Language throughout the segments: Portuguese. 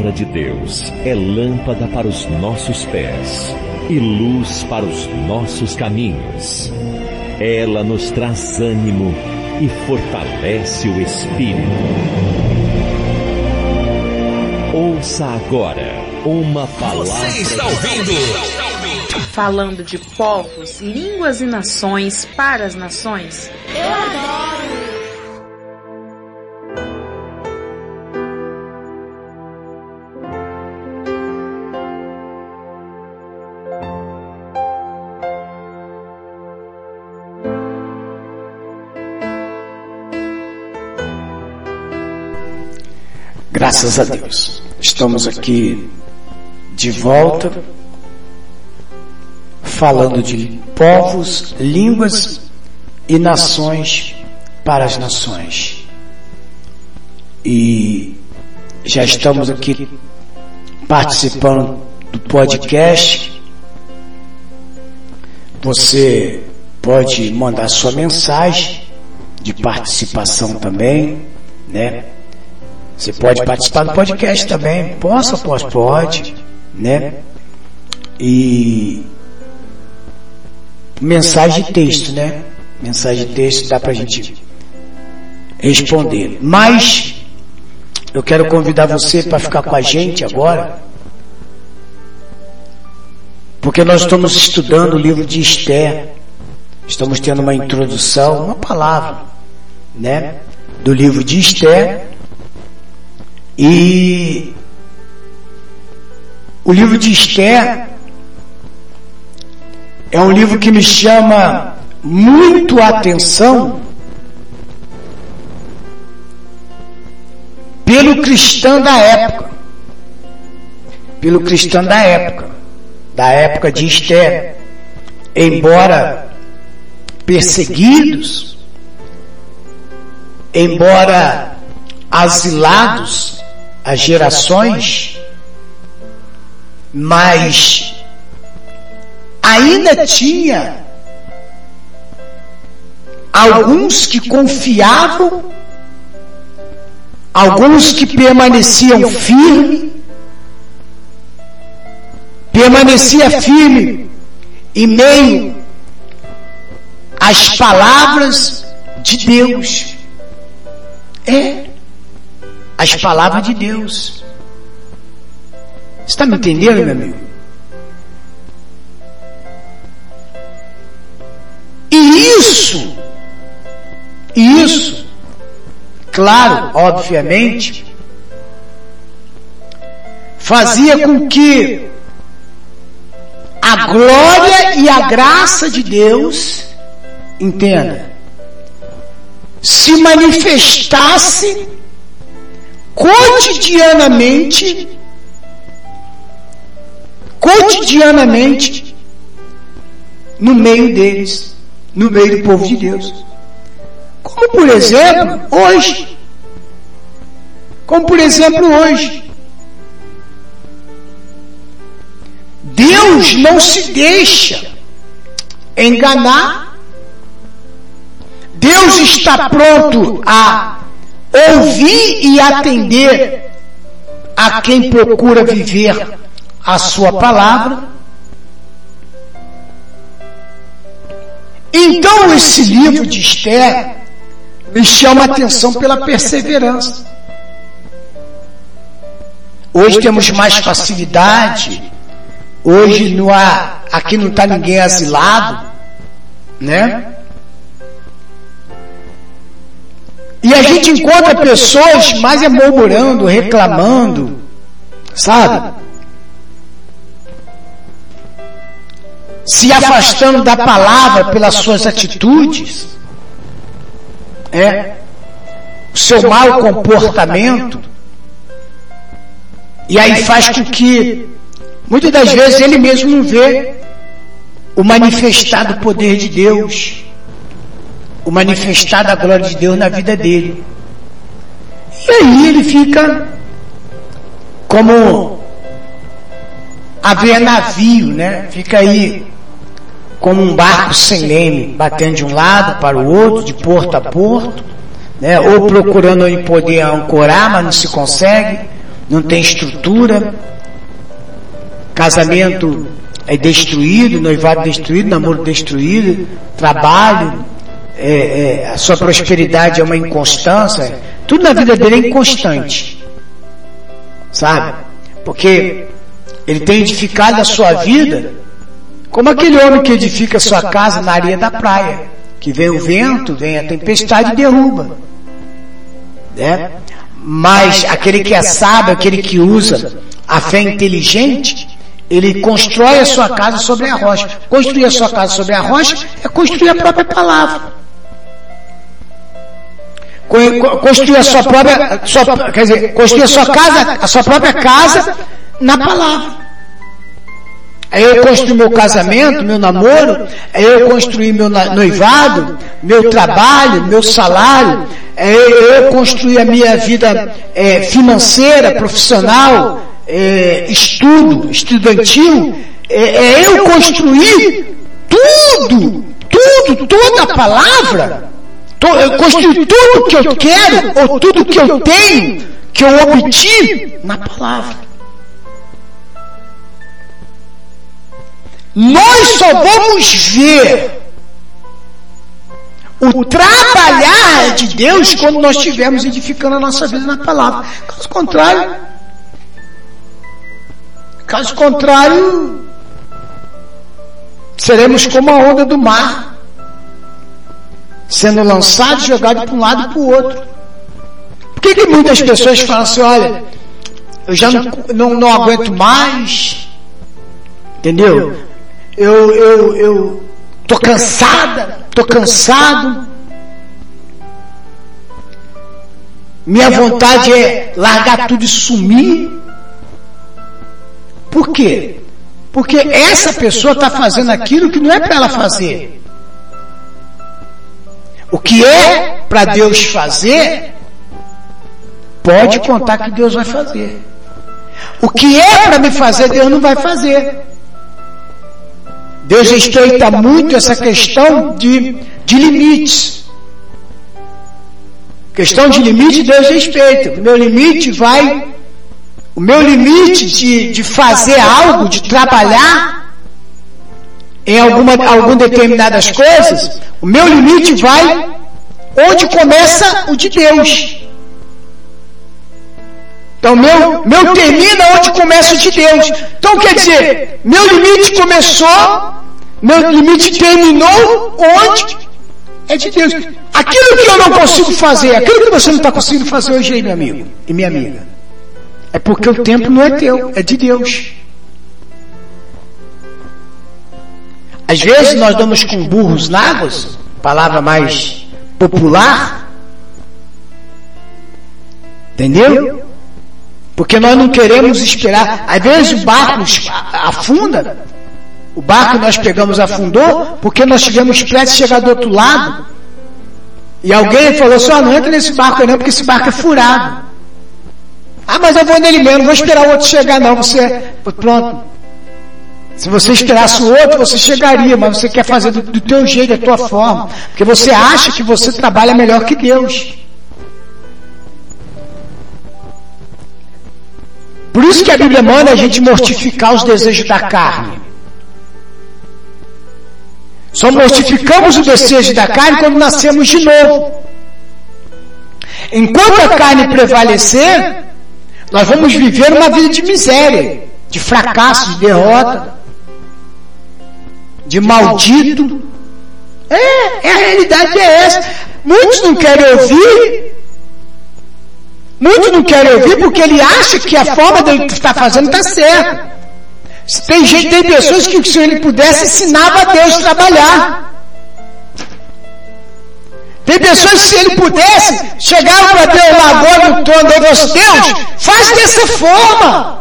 palavra de Deus é lâmpada para os nossos pés e luz para os nossos caminhos. Ela nos traz ânimo e fortalece o espírito. Ouça agora uma palavra. Você está ouvindo? Falando de povos, línguas e nações para as nações. Eu adoro! Graças a Deus. Estamos aqui de volta falando de povos, línguas e nações para as nações. E já estamos aqui participando do podcast. Você pode mandar sua mensagem de participação também, né? Você pode participar do podcast também. Posso, posso, pode, né? E mensagem de texto, né? Mensagem de texto dá pra gente responder. Mas eu quero convidar você para ficar com a gente agora. Porque nós estamos estudando o livro de Esther. Estamos tendo uma introdução, uma palavra, né? Do livro de Esther. E o livro de Esther é um livro que me chama muito a atenção pelo cristão da época. Pelo cristão da época, da época de Esther. Embora perseguidos, embora asilados, as gerações, mas ainda tinha alguns que confiavam, alguns que permaneciam firme, permanecia firme em meio às palavras de Deus. É as palavras de Deus. Está me entendendo, meu amigo? E isso, isso, claro, obviamente, fazia com que a glória e a graça de Deus, entenda, se manifestasse cotidianamente, cotidianamente, no meio deles, no meio do povo de Deus. Como por exemplo, hoje. Como por exemplo, hoje. Deus não se deixa enganar. Deus está pronto a ouvir e atender a quem procura viver a sua palavra. Então esse livro de Esther me chama a atenção pela perseverança. Hoje temos mais facilidade, hoje não há, aqui não está ninguém asilado, né? E a gente encontra pessoas mais é murmurando, reclamando, sabe? Se afastando da palavra pelas suas atitudes, é, o seu mau comportamento, e aí faz com que, muitas das vezes, ele mesmo não vê o manifestado poder de Deus o manifestar da glória de Deus na vida dele. E aí ele fica como a ver navio, né? Fica aí como um barco sem leme, batendo de um lado para o outro, de porto a porto, né? Ou procurando em poder ancorar, mas não se consegue, não tem estrutura, casamento é destruído, noivado destruído, namoro destruído, trabalho, é, é, a sua prosperidade é uma inconstância, tudo na vida dele é inconstante, sabe? Porque ele tem edificado a sua vida como aquele homem que edifica a sua casa na areia da praia, que vem o vento, vem a tempestade e derruba. Né? Mas aquele que é sábio, aquele que usa a fé inteligente, ele constrói a sua casa sobre a rocha. Construir a sua casa sobre a rocha é construir a própria palavra. Construir a sua própria, sua, quer dizer, construir a sua casa, a sua própria casa na palavra. É eu construir meu casamento, meu namoro, é eu construir meu noivado, meu trabalho, meu salário, é eu construir a minha vida é, financeira, profissional, é, estudo, estudantil, é, é eu construir tudo, tudo, toda a palavra, eu construir tudo que eu quero, ou tudo que eu tenho, que eu obtive na palavra. Nós só vamos ver o trabalhar de Deus quando nós estivermos edificando a nossa vida na palavra. Caso contrário, caso contrário, seremos como a onda do mar, sendo lançado jogado para um lado e para o outro. Por que, que muitas pessoas falam assim, olha, eu já não, não, não aguento mais, entendeu? eu, eu, eu tô cansada, tô cansado. Minha vontade é largar tudo e sumir. Por quê? Porque essa pessoa está fazendo aquilo que não é para ela fazer. O que é para Deus fazer, pode contar que Deus vai fazer. O que é para me fazer, Deus não vai fazer. Deus respeita muito essa questão de, de limites. Questão de limite, Deus respeita. O meu limite vai, o meu limite de, de fazer algo, de trabalhar em alguma, algum determinadas coisas, o meu limite vai onde começa o de Deus. Então, meu, meu termina onde começa o de Deus. Então, quer dizer, meu limite começou meu limite terminou onde? É de Deus. Aquilo que eu não consigo fazer, aquilo que você não está conseguindo fazer hoje aí, meu amigo e minha amiga, é porque o tempo não é teu, é de Deus. Às vezes nós damos com burros na água, palavra mais popular, entendeu? Porque nós não queremos esperar. Às vezes o barco afunda o barco nós pegamos afundou porque nós tivemos prestes de chegar do outro lado. E alguém falou assim, ah, não entra nesse barco não, porque esse barco é furado. Ah, mas eu vou nele mesmo, vou esperar o outro chegar não, você, pronto. Se você esperasse o outro, você chegaria, mas você quer fazer do, do teu jeito, da tua forma. Porque você acha que você trabalha melhor que Deus. Por isso que a Bíblia manda a gente mortificar os desejos da carne. Só mortificamos o desejo da carne quando nascemos de novo. Enquanto a carne prevalecer, nós vamos viver uma vida de miséria, de fracasso, de derrota, de maldito. É, é a realidade é essa. Muitos não querem ouvir. Muitos não querem ouvir porque ele acha que a forma dele estar fazendo está certa. Tem gente, tem pessoas que se ele pudesse ensinava a Deus a trabalhar. Tem pessoas que se ele pudesse chegava para Deus lá agora no trono de Deus, Deus, faz dessa forma.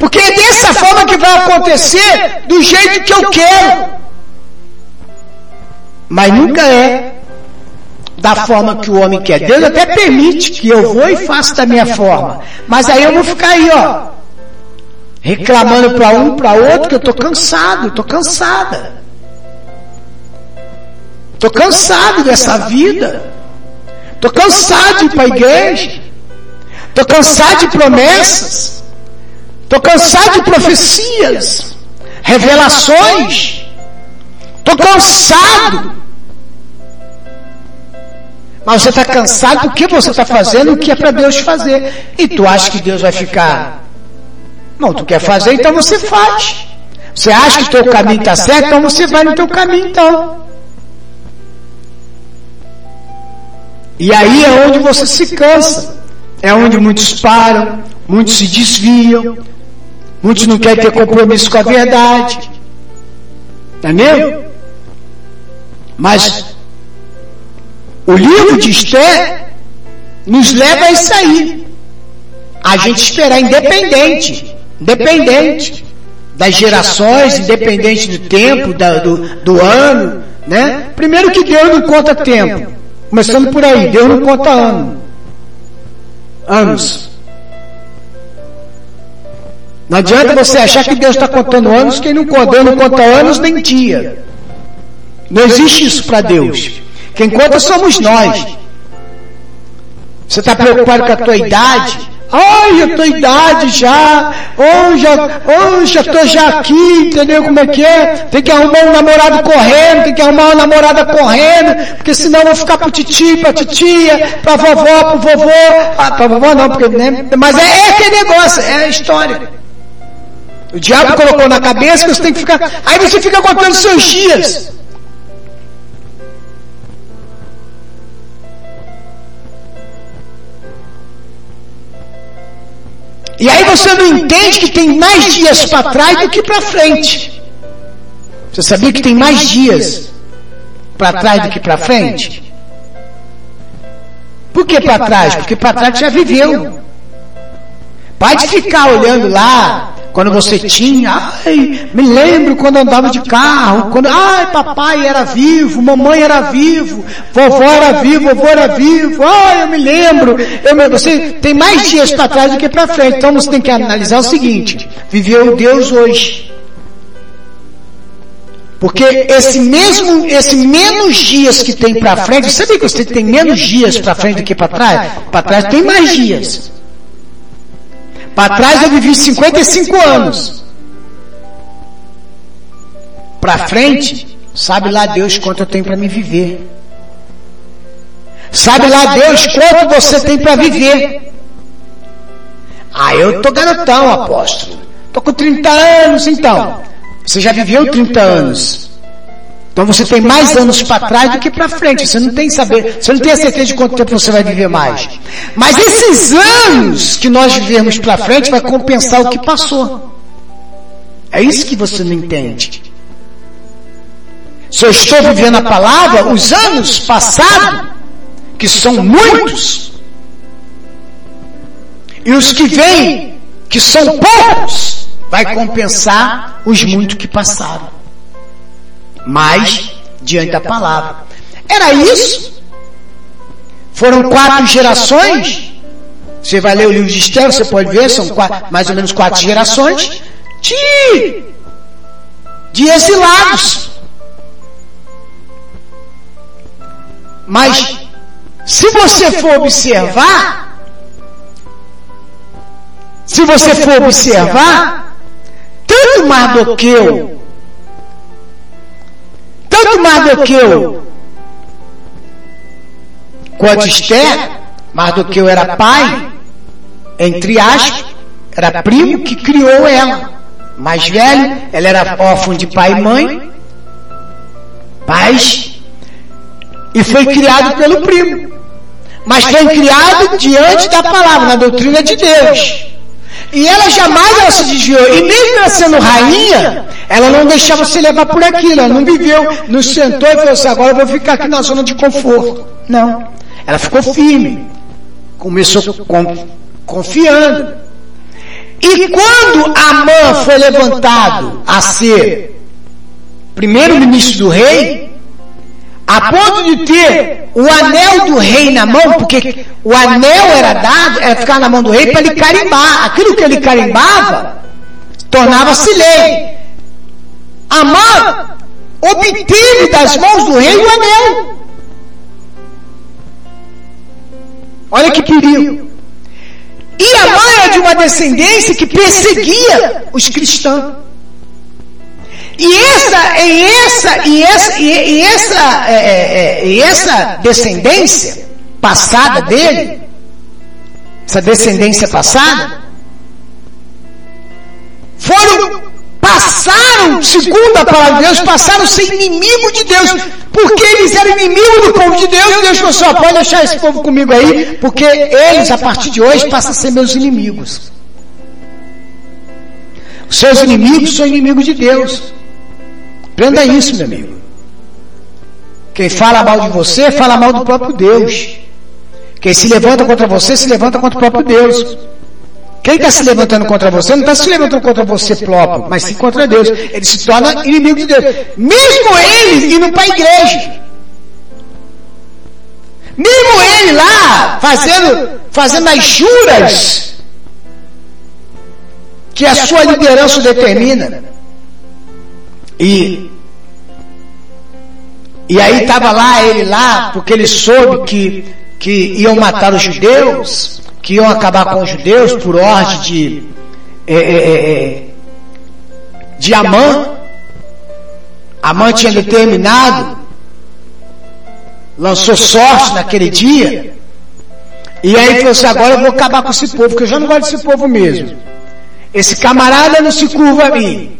Porque é dessa forma que vai acontecer do jeito que eu quero. Mas nunca é da forma que o homem quer. Deus até permite que eu vou e faça da minha forma. Mas aí eu vou ficar aí, ó, reclamando para um, para outro, que eu estou cansado, estou cansada. Estou cansado dessa vida. Estou cansado de ir para a igreja. Estou cansado de promessas. Estou cansado de profecias, revelações. Estou cansado. Mas você está cansado porque você está fazendo o que é para Deus fazer. E tu acha que Deus vai ficar? Não, tu quer fazer, então você faz. Você acha que o teu caminho está certo, então você vai no teu caminho então. E aí é onde você se cansa. É onde muitos param, muitos se desviam, muitos não querem ter compromisso com a verdade. Entendeu? Mas o livro de Esté nos leva a isso aí. A gente esperar independente, independente das gerações, independente do tempo, da, do, do ano, né? Primeiro que Deus não conta tempo. Começando por aí, Deus não conta ano. Anos. Não adianta você achar que Deus está contando anos, quem não conta, não conta anos nem dia. Não existe isso para Deus. Quem conta somos nós. Você está preocupado com a tua idade? Ai, eu tô idade já. Ou já, ou já tô já aqui, entendeu como é que é? Tem que arrumar um namorado correndo, tem que arrumar uma namorada correndo, porque senão eu vou ficar pro titi, pra titia, pra vovó, pro vovô. Ah, pra vovó não, porque, né? Mas é, é aquele negócio, é a história. O diabo colocou na cabeça que você tem que ficar. Aí você fica contando seus dias. E aí você não entende que tem mais dias para trás do que para frente. Você sabia que tem mais dias para trás do que para frente? Por que para trás? Porque para trás já viveu. Pode ficar olhando lá quando você tinha, ai, me lembro quando andava de carro, quando, ai, papai era vivo, mamãe era vivo, vovó era vivo, vovô era vivo, ai, eu me lembro. Eu me, você tem mais dias para trás do que para frente. Então você tem que analisar o seguinte: viveu Deus hoje. Porque esse mesmo, esse menos dias que tem para frente, sabe que você tem menos dias para frente do que para trás? Para trás tem mais dias. Para trás eu vivi 55 anos. Para frente, sabe lá Deus quanto eu tenho para me viver. Sabe lá Deus quanto você tem para viver. Ah, eu tô garotão, apóstolo. Tô com 30 anos, então. Você já viveu 30 anos. Então você tem mais anos para trás do que para frente. Você não tem saber, você não tem a certeza de quanto tempo você vai viver mais. Mas esses anos que nós vivemos para frente vai compensar o que passou. É isso que você não entende. Se eu estou vivendo a palavra, os anos passados, que são muitos, e os que vêm, que são poucos, vai compensar os muitos que passaram mas diante da palavra. Era isso. Foram quatro gerações. Você vai ler o livro de Esther, você pode ver, são quatro, mais ou menos quatro gerações? de, de exilados. Mas, se você for observar, se você for observar, tanto Mardoqueu tanto Mardoqueu quanto Esther, Mardoqueu era pai, entre aspas, era primo que criou ela. Mais velho, ela era órfã de pai e mãe, pais, e foi criado pelo primo. Mas foi criado diante da palavra, na doutrina de Deus. E ela jamais ela se desviou. E mesmo sendo rainha, ela não deixava se levar por aquilo. Ela não viveu, não sentou e falou assim, agora eu vou ficar aqui na zona de conforto. Não. Ela ficou firme. Começou com, confiando. E quando Amã foi levantado a ser primeiro-ministro do rei, a ponto de ter o anel do rei na mão, porque o anel era dado, era ficar na mão do rei para ele carimbar. Aquilo que ele carimbava tornava-se lei. Amã obteve das mãos do rei o anel. Olha que perigo. E a mãe é de uma descendência que perseguia os cristãos. E essa, e essa, e essa, e essa, é, é, é, e essa descendência passada dele, essa descendência passada, foram, passaram, segundo a palavra de Deus, passaram a ser inimigo de Deus, porque eles eram inimigos do povo de Deus, e Deus falou assim, pode deixar esse povo comigo aí, porque eles, a partir de hoje, passam a ser meus inimigos. Os seus inimigos são inimigos de Deus. Aprenda isso, meu amigo. Quem fala mal de você, fala mal do próprio Deus. Quem se levanta contra você, se levanta contra o próprio Deus. Quem está se levantando contra você não está se levantando contra você próprio, mas sim contra Deus. Ele se torna inimigo de Deus. Mesmo ele indo para a igreja. Mesmo ele lá fazendo, fazendo as juras que a sua liderança determina. E, e aí estava lá ele lá, porque ele soube que, que iam matar os judeus que iam acabar com os judeus por ordem de, é, é, de Amã. Amã tinha determinado, lançou sorte naquele dia, e aí falou assim, agora eu vou acabar com esse povo, porque eu já não gosto desse povo mesmo. Esse camarada não se curva a mim.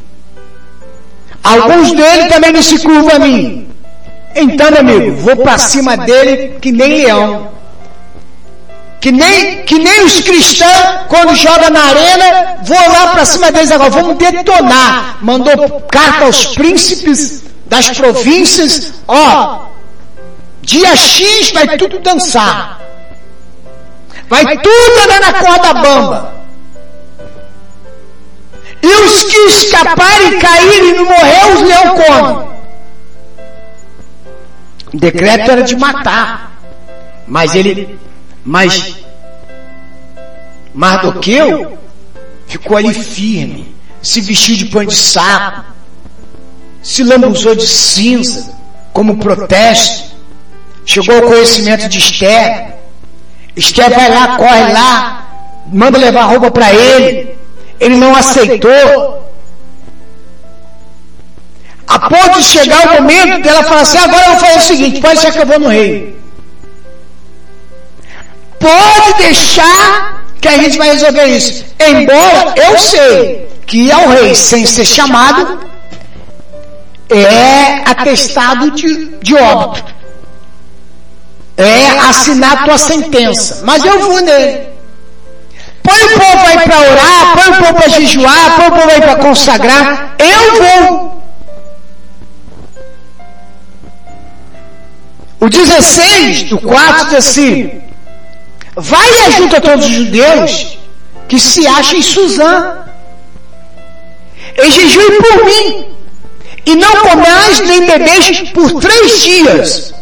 Alguns dele também não se curvam a mim. Então, meu amigo, vou para cima dele que nem leão. Que nem, que nem os cristãos, quando joga na arena, vou lá para cima deles agora, vamos detonar. Mandou carta aos príncipes das províncias, ó, dia X vai tudo dançar. Vai tudo andar na corda bamba. E os que escaparem, caírem e não morrer, os leão comem. O decreto era de matar. Mas ele mas Mardoqueu ficou ali firme, se vestiu de pano de saco, se lambuzou de cinza como protesto, chegou ao conhecimento de Esther. Esther vai lá, corre lá, manda levar roupa para ele. Ele não aceitou. A ponto de chegar o momento dela falar assim: agora eu vou fazer o seguinte, pode ser que eu vou no rei pode deixar que a gente vai resolver isso. Embora eu sei que ao rei sem ser chamado é atestado de, de óbito. É assinar tua sentença. Mas eu vou nele. Põe o povo aí para orar, põe o povo para jejuar, põe o povo aí para consagrar. Eu vou. O 16 do 4 diz assim: Vai e ajuda todos os judeus que se acham em Suzã. E jejue por mim. E não comais nem bebeis por três dias.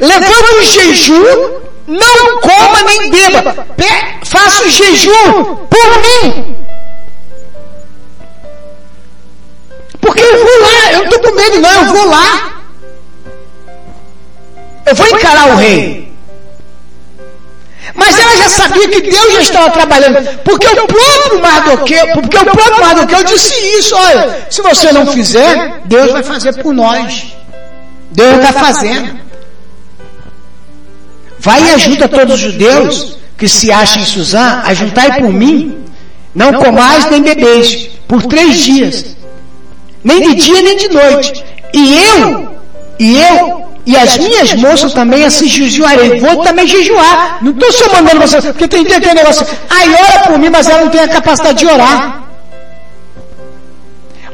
Levanta o jejum, não coma nem beba. Faça o jejum por mim. Porque eu vou lá, eu não estou com medo não, eu vou lá. Eu vou encarar o rei. Mas ela já sabia que Deus já estava trabalhando. Porque o próprio Mardoqueu, porque o próprio Mardoqueu disse isso, olha, se você não fizer, Deus vai fazer por nós. Deus está fazendo. Vai e ajuda todos os judeus que se acham em Suzã, ajuntai por mim, não comais nem bebeis, por três dias. Nem de dia nem de noite. E eu, e eu e as minhas moças também assim jejuarei. Vou também jejuar. Não estou só mandando você, porque tem dia que é negócio. Aí ora por mim, mas ela não tem a capacidade de orar.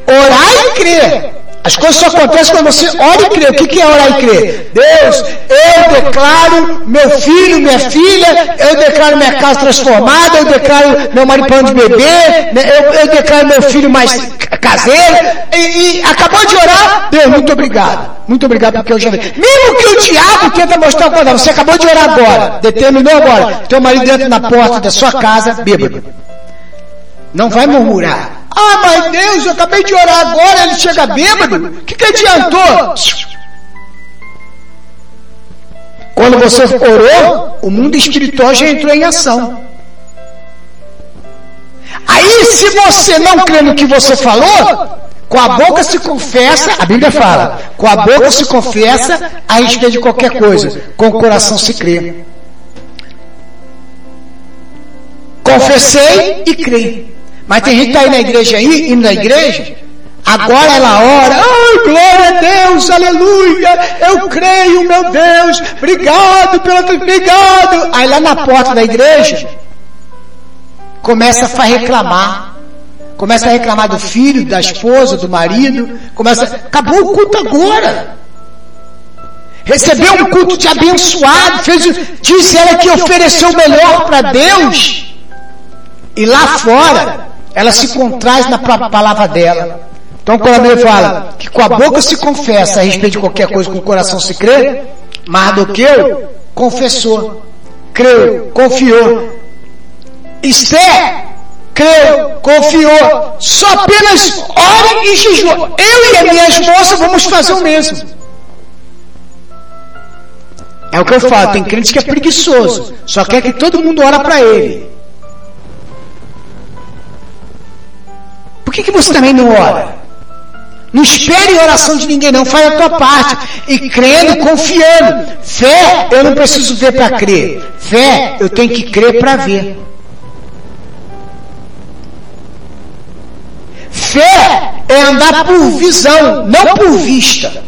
Orar e crer. As coisas só acontecem quando você ora e crê. O que é orar e crer? Deus, eu declaro meu filho, minha filha, eu declaro minha casa transformada, eu declaro meu marido de beber, né? eu, eu, declaro meu filho mais caseiro. E, e, acabou de orar, Deus, muito obrigado. Muito obrigado porque eu já vi. Mesmo que o diabo tenta mostrar para você acabou de orar agora, determinou agora, teu marido dentro na porta da sua casa, bêbado. Não vai murmurar. Ah, mas Deus, eu acabei de orar agora, ele chega bêbado. O que, que adiantou? Quando você orou, o mundo espiritual já entrou em ação. Aí, se você não crê no que você falou, com a boca se confessa, a Bíblia fala, com a boca se confessa a respeito de qualquer coisa, com o coração se crê. Confessei e criei. Mas tem gente que está aí na igreja aí, indo na igreja, Agora ela ora, ai, glória a Deus, aleluia, eu creio, meu Deus, obrigado pelo, obrigado. Aí lá na porta da igreja, começa a reclamar, começa a reclamar do filho, da esposa, do marido, começa, acabou o culto agora. Recebeu um culto de abençoado, fez, disse ela que ofereceu o melhor para Deus. E lá fora, ela se contraz na palavra dela. Então quando a Bíblia fala que com a boca se confessa a respeito de qualquer coisa, com o coração se crê, Mardoqueu confessou, creu, confiou. Esther creu, confiou, só apenas ore e jejua. Eu e a minha esposa vamos fazer o mesmo. É o que eu falo, tem crente que é preguiçoso, só quer que todo mundo ora para ele. Por que, que você também não ora? Não espere oração de ninguém, não. Faz a tua parte. E crendo, confiando. Fé, eu não preciso ver para crer. Fé, eu tenho que crer para ver. Fé é andar por visão, não por vista.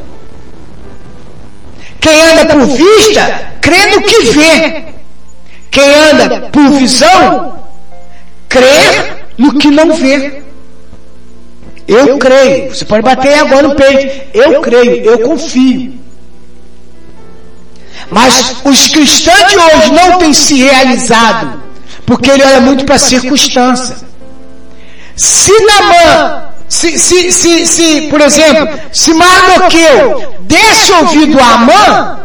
Quem anda por vista, crê no que vê. Quem anda por visão, crê no que não vê. Eu creio. Você pode bater agora no peito. Eu creio, eu confio. Mas os cristãos de hoje não têm se realizado, porque ele olha muito para a circunstância. Se Namã, se, se, se, se, por exemplo, se Mardoqueu desse ouvido a Amã,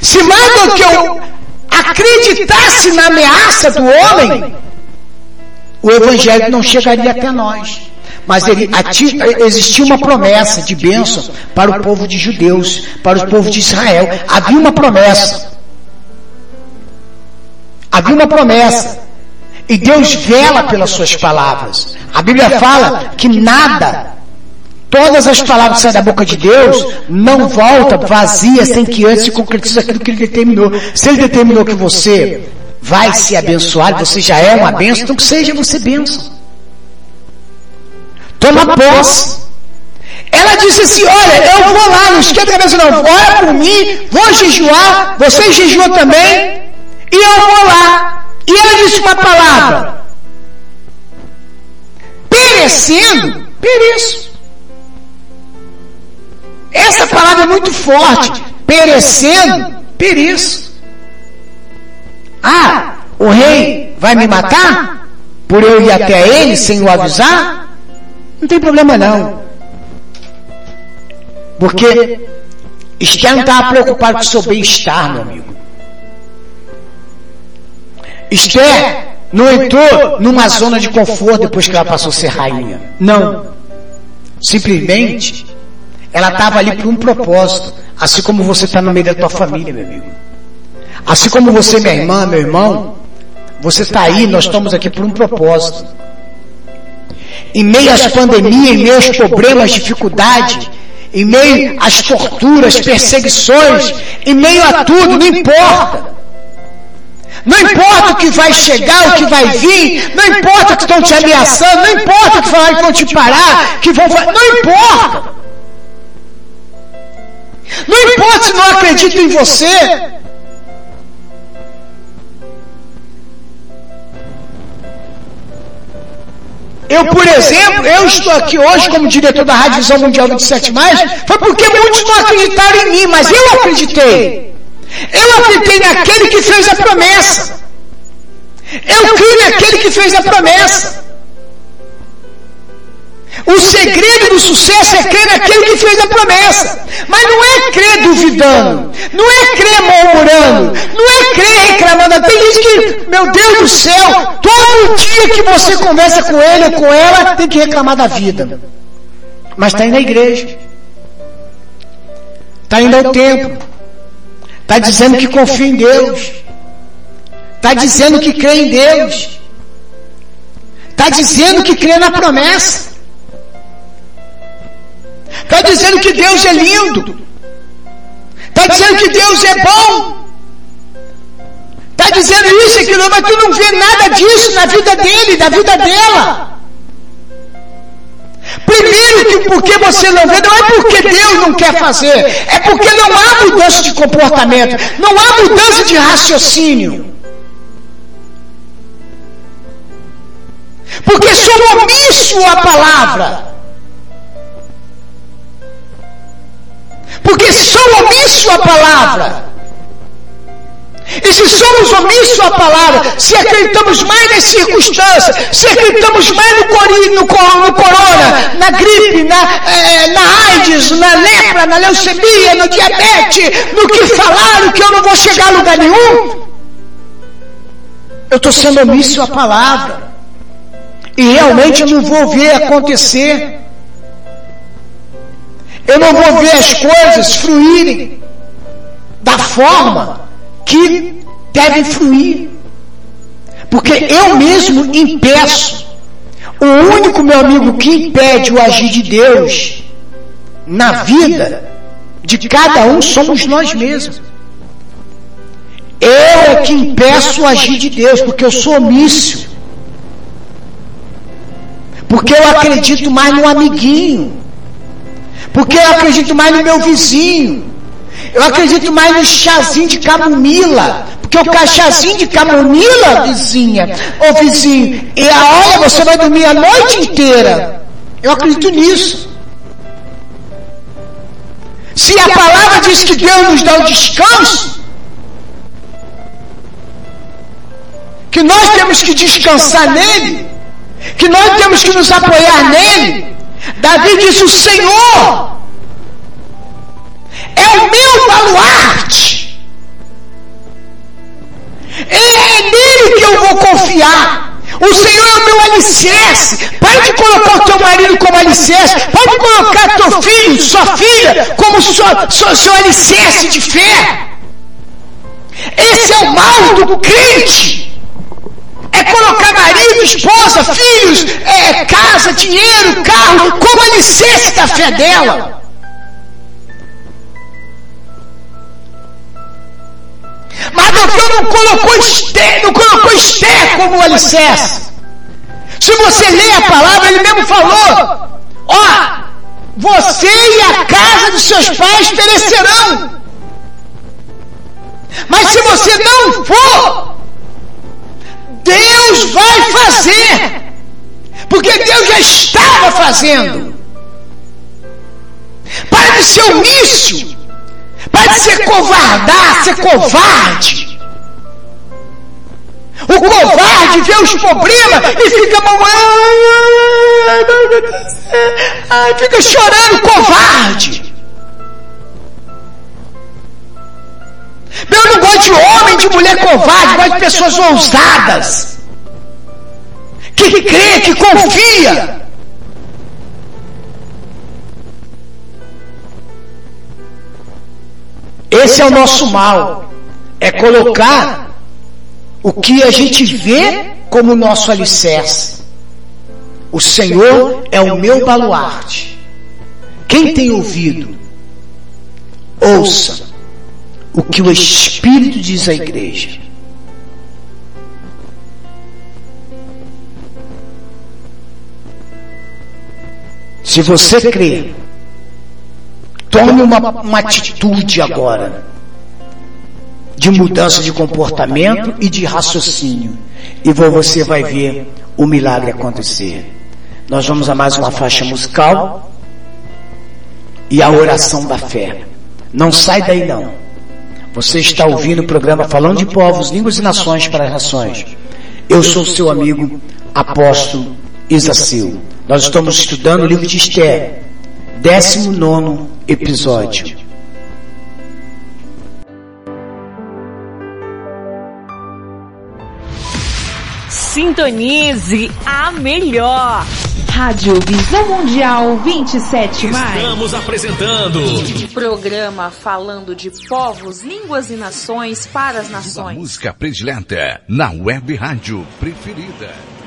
se Mardoqueu acreditasse na ameaça do homem, o evangelho não chegaria até nós. Mas ele, existia uma promessa de bênção para o povo de judeus, para o povo de Israel. Havia uma promessa. Havia uma promessa. E Deus vela pelas suas palavras. A Bíblia fala que nada, todas as palavras que saem da boca de Deus, não volta vazia sem que antes se concretize aquilo que ele determinou. Se ele determinou que você vai ser abençoado, você já é uma bênção, então que seja você bênção. Toma posse. Ela disse assim: Olha, eu vou lá, não esquenta a cabeça, não. Ora por mim, vou jejuar, você jejuam também, e eu vou lá. E ela disse uma palavra: Perecendo, pereço. Essa palavra é muito forte. Perecendo, pereço. Ah, o rei vai me matar? Por eu ir até ele sem o avisar? Não tem problema não. Porque Esther estava preocupado com o seu bem-estar, meu amigo. Esther não entrou numa zona de conforto depois que ela passou a ser rainha. Não. Simplesmente, ela estava ali por um propósito. Assim como você está no meio da tua família, meu amigo. Assim como você, minha irmã, meu irmão, você está aí, nós estamos aqui por um propósito. Em meio às pandemias, em meio aos problemas, dificuldades, em meio às torturas, perseguições, em meio a tudo, não importa. Não importa o que vai chegar, o que vai vir, não importa que estão te ameaçando, não importa que vão te parar, que vão não importa. Não importa se não acreditam em você, Eu, por exemplo, eu estou aqui hoje como diretor da Rádio Visão Mundial 27 Mais, foi porque muitos não acreditaram em mim, mas eu acreditei. Eu acreditei naquele que fez a promessa. Eu criei naquele que fez a promessa. O segredo do sucesso é crer naquele que fez a promessa. Mas não é crer duvidando. Não é crer murmurando. Não é crer reclamando. Tem gente que, meu Deus do céu, todo dia que você conversa com ele ou com ela, tem que reclamar da vida. Mas está aí na igreja. Está indo ao templo. Está dizendo que confia em Deus. Está dizendo que crê em Deus. Está dizendo que crê na promessa. Está dizendo que Deus é lindo. Está dizendo que Deus é bom. Está dizendo isso e aquilo, mas tu não vê nada disso na vida dele, na vida dela. Primeiro que porque você não vê, não é porque Deus não quer fazer, é porque não há mudança de comportamento, não há mudança de raciocínio. Porque sou omisso à palavra. Porque sou omisso à palavra. E se somos omissos à palavra, se acreditamos mais nas circunstâncias, se acreditamos mais no, cori, no, no corona, na gripe, na, é, na AIDS, na lepra, na leucemia, no diabetes, no que falaram que eu não vou chegar a lugar nenhum, eu estou sendo omisso à palavra. E realmente não vou ver acontecer. Eu não vou ver as coisas fluírem da forma que devem fluir. Porque eu mesmo impeço. O único, meu amigo, que impede o agir de Deus na vida de cada um somos nós mesmos. Eu é que impeço o agir de Deus, porque eu sou omício. Porque eu acredito mais no amiguinho. Porque eu acredito mais no meu vizinho. Eu acredito mais no chazinho de camomila. Porque o chazinho de camomila, vizinha, ou vizinho, e a hora você vai dormir a noite inteira. Eu acredito nisso. Se a palavra diz que Deus nos dá o descanso, que nós temos que descansar nele, que nós temos que nos apoiar nele, Davi diz: O Senhor é o meu baluarte. É nele que eu vou confiar. O Senhor é o meu alicerce. Pare de colocar o teu marido como alicerce. Pode colocar teu filho, sua filha, como sua, sua, seu alicerce de fé. Esse é o mal do crente. É colocar marido, esposa, filhos, é, casa, dinheiro, carro, como alicerce da fé dela. Mas Deus não colocou Esther, não colocou Esther como alicerce. Se você lê a palavra, ele mesmo falou: Ó, você e a casa dos seus pais perecerão. Mas se você não for, Deus vai fazer. Porque Deus já estava fazendo. Para de ser omisso. Para de ser covardar, ser covarde. O covarde vê os problemas e fica ai, fica chorando covarde. Homem, de mulher covarde, gosto de pessoas ousadas. Que crê, que confia. Esse é o nosso mal. É colocar o que a gente vê como nosso alicerce. O Senhor é o meu baluarte. Quem tem ouvido, ouça o que o Espírito diz à igreja. Se você crê Tome uma, uma atitude agora de mudança de comportamento e de raciocínio. E você vai ver o milagre acontecer. Nós vamos a mais uma faixa musical e a oração da fé. Não sai daí não. Você está ouvindo o programa Falando de Povos, Línguas e Nações para as Nações. Eu sou seu amigo apóstolo Isacil. Nós estamos estudando o livro de Esther, 19 episódio. Sintonize a melhor. Rádio Visão Mundial 27 Estamos apresentando programa falando de povos, línguas e nações para as nações. A música predileta na web rádio preferida.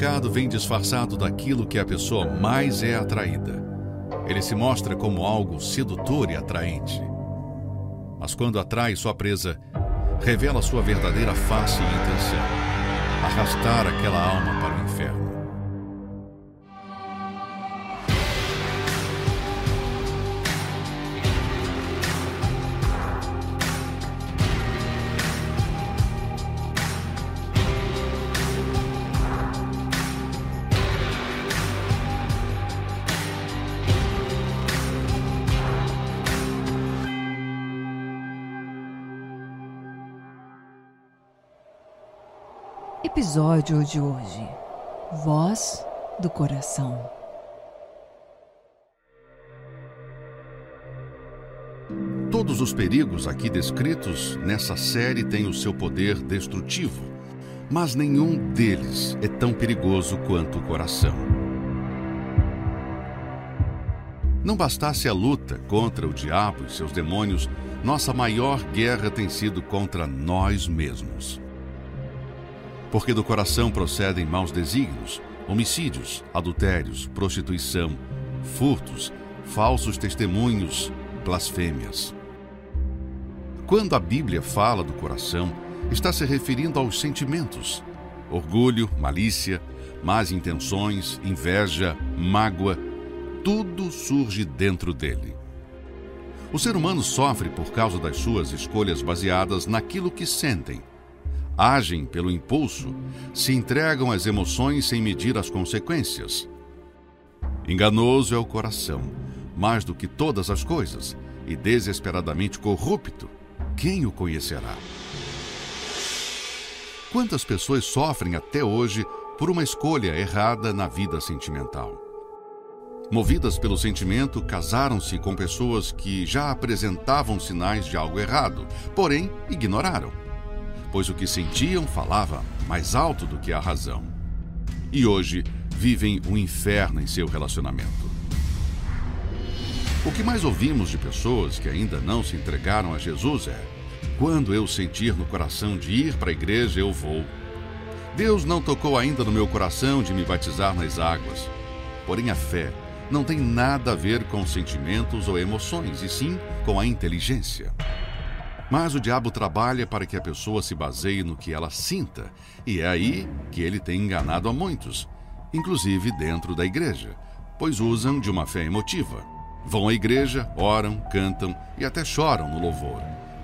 Pecado vem disfarçado daquilo que a pessoa mais é atraída. Ele se mostra como algo sedutor e atraente. Mas quando atrai sua presa, revela sua verdadeira face e intenção: arrastar aquela alma para Episódio de hoje: Voz do Coração. Todos os perigos aqui descritos nessa série têm o seu poder destrutivo, mas nenhum deles é tão perigoso quanto o coração. Não bastasse a luta contra o diabo e seus demônios, nossa maior guerra tem sido contra nós mesmos porque do coração procedem maus desígnios, homicídios, adultérios, prostituição, furtos, falsos testemunhos, blasfêmias. Quando a Bíblia fala do coração, está se referindo aos sentimentos: orgulho, malícia, más intenções, inveja, mágoa, tudo surge dentro dele. O ser humano sofre por causa das suas escolhas baseadas naquilo que sentem, agem pelo impulso, se entregam às emoções sem medir as consequências. Enganoso é o coração, mais do que todas as coisas, e desesperadamente corrupto. Quem o conhecerá? Quantas pessoas sofrem até hoje por uma escolha errada na vida sentimental? Movidas pelo sentimento, casaram-se com pessoas que já apresentavam sinais de algo errado, porém ignoraram pois o que sentiam falava mais alto do que a razão. E hoje vivem um inferno em seu relacionamento. O que mais ouvimos de pessoas que ainda não se entregaram a Jesus é: quando eu sentir no coração de ir para a igreja, eu vou. Deus não tocou ainda no meu coração de me batizar nas águas. Porém, a fé não tem nada a ver com sentimentos ou emoções, e sim com a inteligência. Mas o diabo trabalha para que a pessoa se baseie no que ela sinta, e é aí que ele tem enganado a muitos, inclusive dentro da igreja, pois usam de uma fé emotiva. Vão à igreja, oram, cantam e até choram no louvor,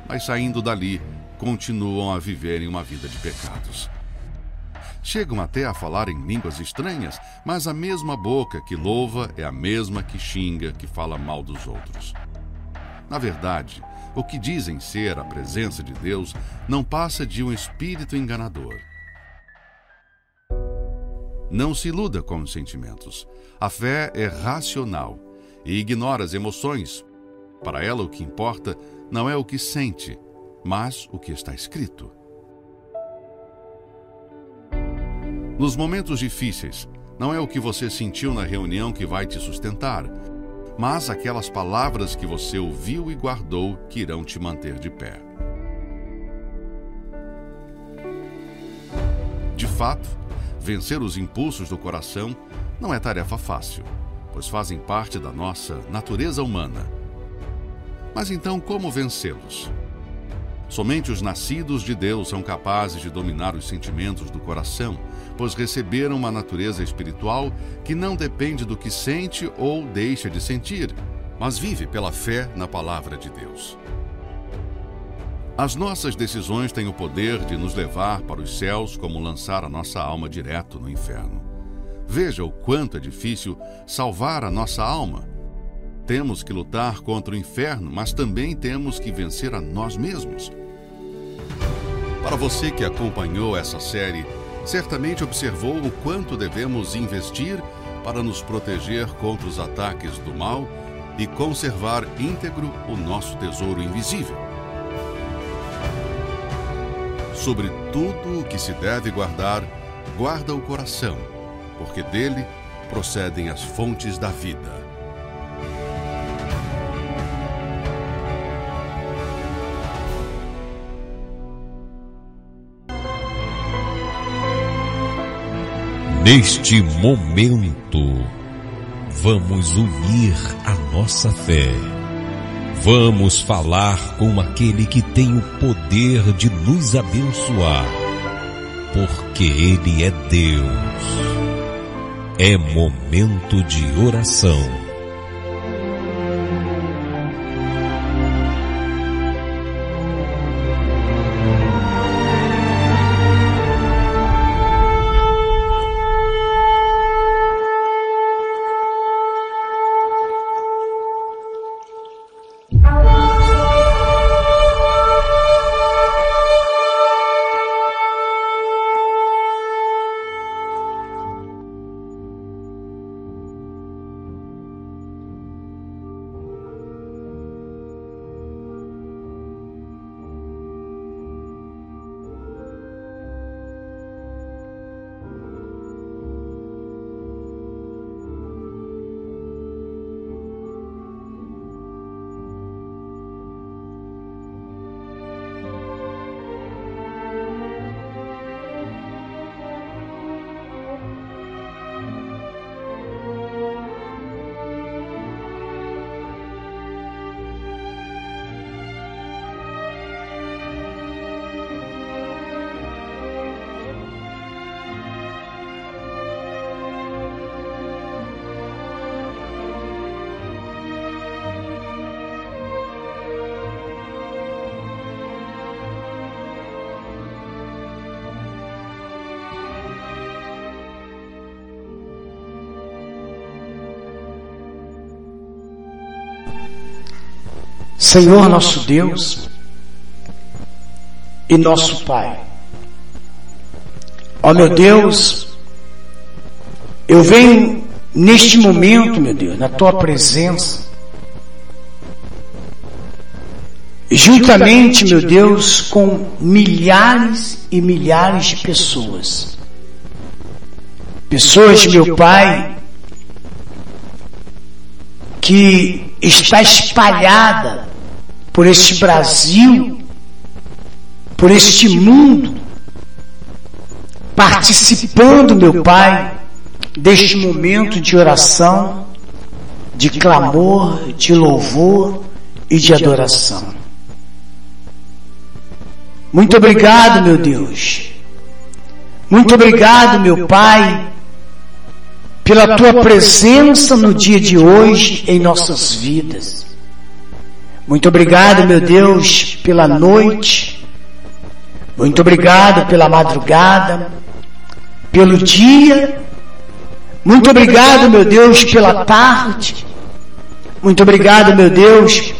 mas saindo dali, continuam a viverem uma vida de pecados. Chegam até a falar em línguas estranhas, mas a mesma boca que louva é a mesma que xinga, que fala mal dos outros. Na verdade, o que dizem ser a presença de Deus não passa de um espírito enganador. Não se iluda com os sentimentos. A fé é racional e ignora as emoções. Para ela, o que importa não é o que sente, mas o que está escrito. Nos momentos difíceis, não é o que você sentiu na reunião que vai te sustentar, mas aquelas palavras que você ouviu e guardou que irão te manter de pé. De fato, vencer os impulsos do coração não é tarefa fácil, pois fazem parte da nossa natureza humana. Mas então, como vencê-los? Somente os nascidos de Deus são capazes de dominar os sentimentos do coração, pois receberam uma natureza espiritual que não depende do que sente ou deixa de sentir, mas vive pela fé na palavra de Deus. As nossas decisões têm o poder de nos levar para os céus, como lançar a nossa alma direto no inferno. Veja o quanto é difícil salvar a nossa alma. Temos que lutar contra o inferno, mas também temos que vencer a nós mesmos. Para você que acompanhou essa série, certamente observou o quanto devemos investir para nos proteger contra os ataques do mal e conservar íntegro o nosso tesouro invisível. Sobre tudo o que se deve guardar, guarda o coração, porque dele procedem as fontes da vida. Neste momento, vamos unir a nossa fé. Vamos falar com aquele que tem o poder de nos abençoar, porque Ele é Deus. É momento de oração. Senhor nosso Deus e nosso Pai. Ó meu Deus, eu venho neste momento, meu Deus, na tua presença, juntamente, meu Deus, com milhares e milhares de pessoas. Pessoas, meu Pai, que está espalhada por este Brasil, por este mundo, participando, meu Pai, deste momento de oração, de clamor, de louvor e de adoração. Muito obrigado, meu Deus. Muito obrigado, meu Pai, pela tua presença no dia de hoje em nossas vidas. Muito obrigado, meu Deus, pela noite. Muito obrigado pela madrugada, pelo dia. Muito obrigado, meu Deus, pela tarde. Muito obrigado, meu Deus,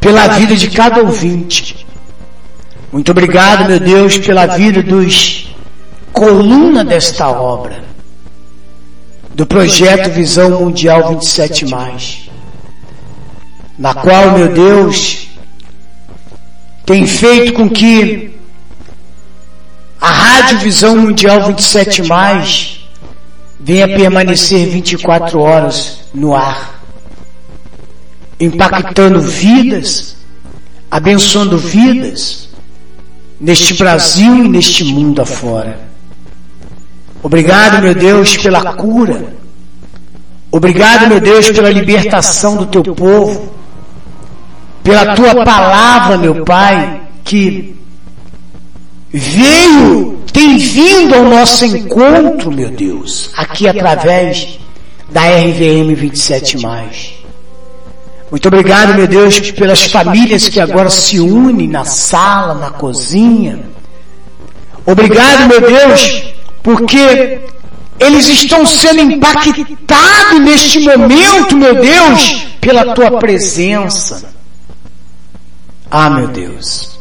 pela vida de cada ouvinte. Muito obrigado, meu Deus, pela vida dos coluna desta obra, do projeto Visão Mundial 27 mais na qual, meu Deus, tem feito com que a Rádio Visão Mundial 27 mais venha permanecer 24 horas no ar, impactando vidas, abençoando vidas neste Brasil e neste mundo afora. Obrigado, meu Deus, pela cura. Obrigado, meu Deus, pela libertação do teu povo pela tua palavra, meu Pai, que veio, tem vindo ao nosso encontro, meu Deus, aqui através da RVM 27. Muito obrigado, meu Deus, pelas famílias que agora se unem na sala, na cozinha. Obrigado, meu Deus, porque eles estão sendo impactados neste momento, meu Deus, pela tua presença. Ah, meu Deus.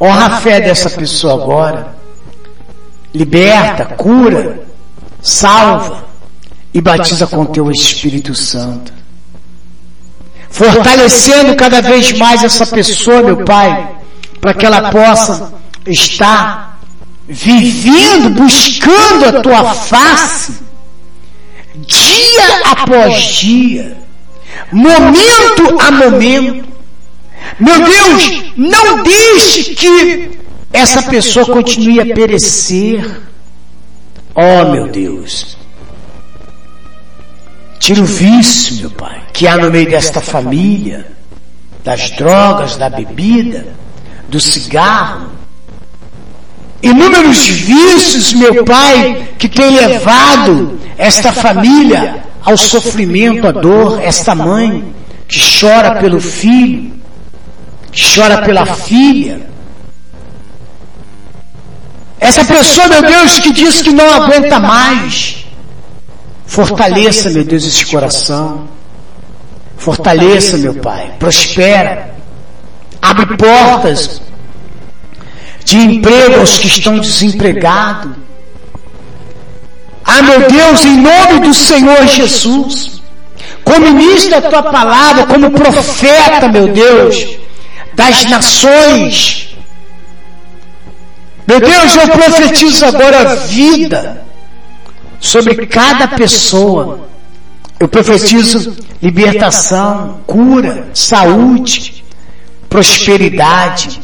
Honra a fé dessa pessoa agora. Liberta, cura, salva e batiza com teu Espírito Santo. Fortalecendo cada vez mais essa pessoa, meu Pai, para que ela possa estar vivendo, buscando a tua face, dia após dia, momento a momento, meu Deus, não deixe que essa pessoa continue a perecer. Oh, meu Deus. Tira o vício, meu Pai, que há no meio desta família, das drogas, da bebida, do cigarro. Inúmeros vícios, meu Pai, que tem levado esta família ao sofrimento, à dor, esta mãe que chora pelo filho, chora pela filha. Essa pessoa, meu Deus, que diz que não aguenta mais. Fortaleça, meu Deus, esse coração. Fortaleça, meu Pai. Prospera. Abre portas de emprego aos que estão desempregados. Ah, meu Deus, em nome do Senhor Jesus, como ministro da tua palavra, como profeta, meu Deus, das nações, meu Deus, eu profetizo agora vida sobre cada pessoa. Eu profetizo libertação, cura, saúde, prosperidade.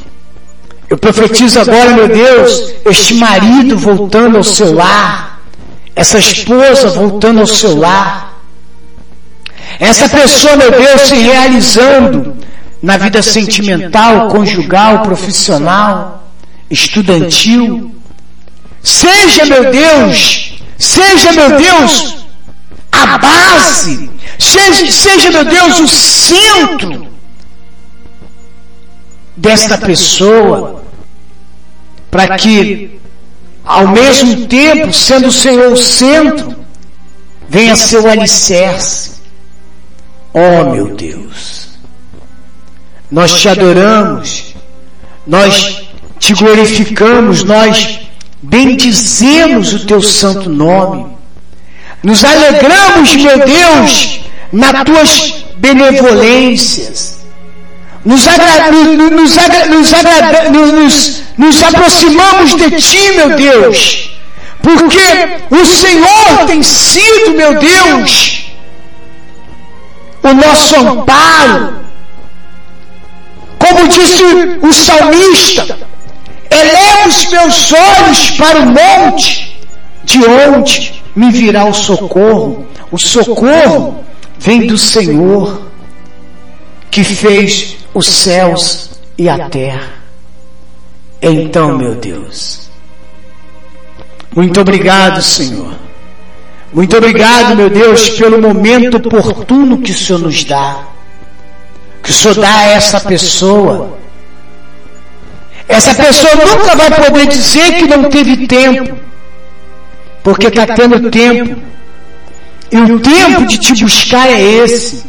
Eu profetizo agora, meu Deus, este marido voltando ao seu lar, essa esposa voltando ao seu lar, essa pessoa, meu Deus, se realizando na vida sentimental, conjugal, profissional, estudantil. Seja, meu Deus, seja, meu Deus, a base, seja, seja meu Deus, o centro desta pessoa, para que, ao mesmo tempo, sendo o Senhor o centro, venha ser o alicerce. Oh, meu Deus, nós te adoramos, nós te glorificamos, nós bendizemos o teu santo nome. Nos alegramos, meu Deus, nas tuas benevolências. Nos, agra, nos, agra, nos, agra, nos, nos aproximamos de Ti, meu Deus, porque o Senhor tem sido, meu Deus, o nosso amparo. Como disse o salmista, eleva os meus olhos para o monte, de onde me virá o socorro. O socorro vem do Senhor, que fez os céus e a terra. Então, meu Deus, muito obrigado, Senhor. Muito obrigado, meu Deus, pelo momento oportuno que o Senhor nos dá. Que o Senhor dá a essa pessoa. Essa pessoa nunca vai poder dizer que não teve tempo porque está tendo tempo. E o tempo de te buscar é esse.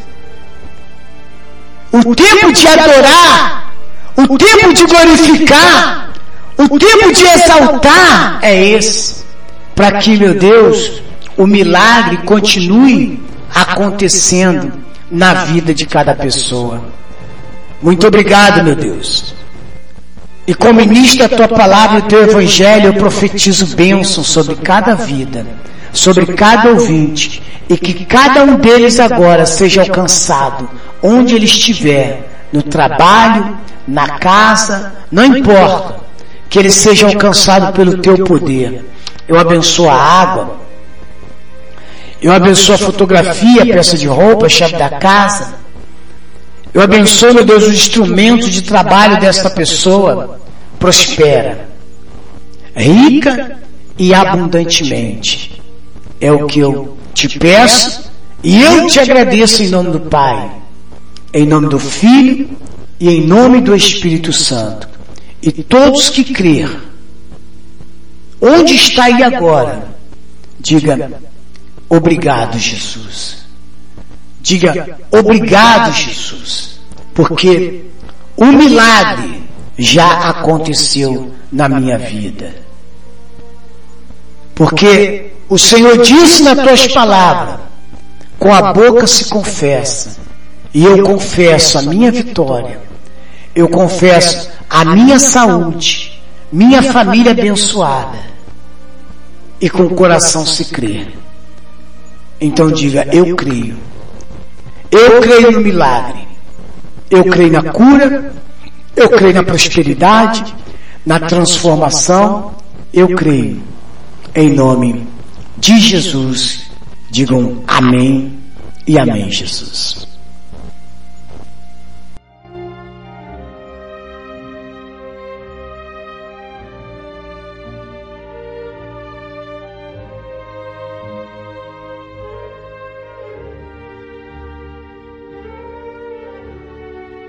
O tempo de adorar, o tempo de glorificar, o tempo de exaltar é esse. Para que, meu Deus, o milagre continue acontecendo na vida de cada pessoa. Muito obrigado, meu Deus. E como ministro a tua palavra e o teu evangelho, eu profetizo bênção sobre cada vida, sobre cada ouvinte, e que cada um deles agora seja alcançado, onde ele estiver, no trabalho, na casa, não importa, que ele seja alcançado pelo teu poder. Eu abençoo a água, eu abençoo a fotografia, a peça de roupa, a chave da casa, eu abençoo, meu Deus, os instrumentos de trabalho desta pessoa. Prospera, rica e abundantemente. É o que eu te peço e eu te agradeço em nome do Pai, em nome do Filho e em nome do Espírito Santo. E todos que crer, onde está aí agora, diga obrigado, Jesus. Diga obrigado, Jesus, porque o milagre já aconteceu na minha vida. Porque o Senhor disse nas tuas palavras: com a boca se confessa, e eu confesso a minha vitória, eu confesso a minha saúde, minha família abençoada, e com o coração se crê. Então diga: Eu creio eu creio no milagre. Eu creio na cura. Eu creio na prosperidade, na transformação. Eu creio em nome de Jesus. Digam amém e amém, Jesus.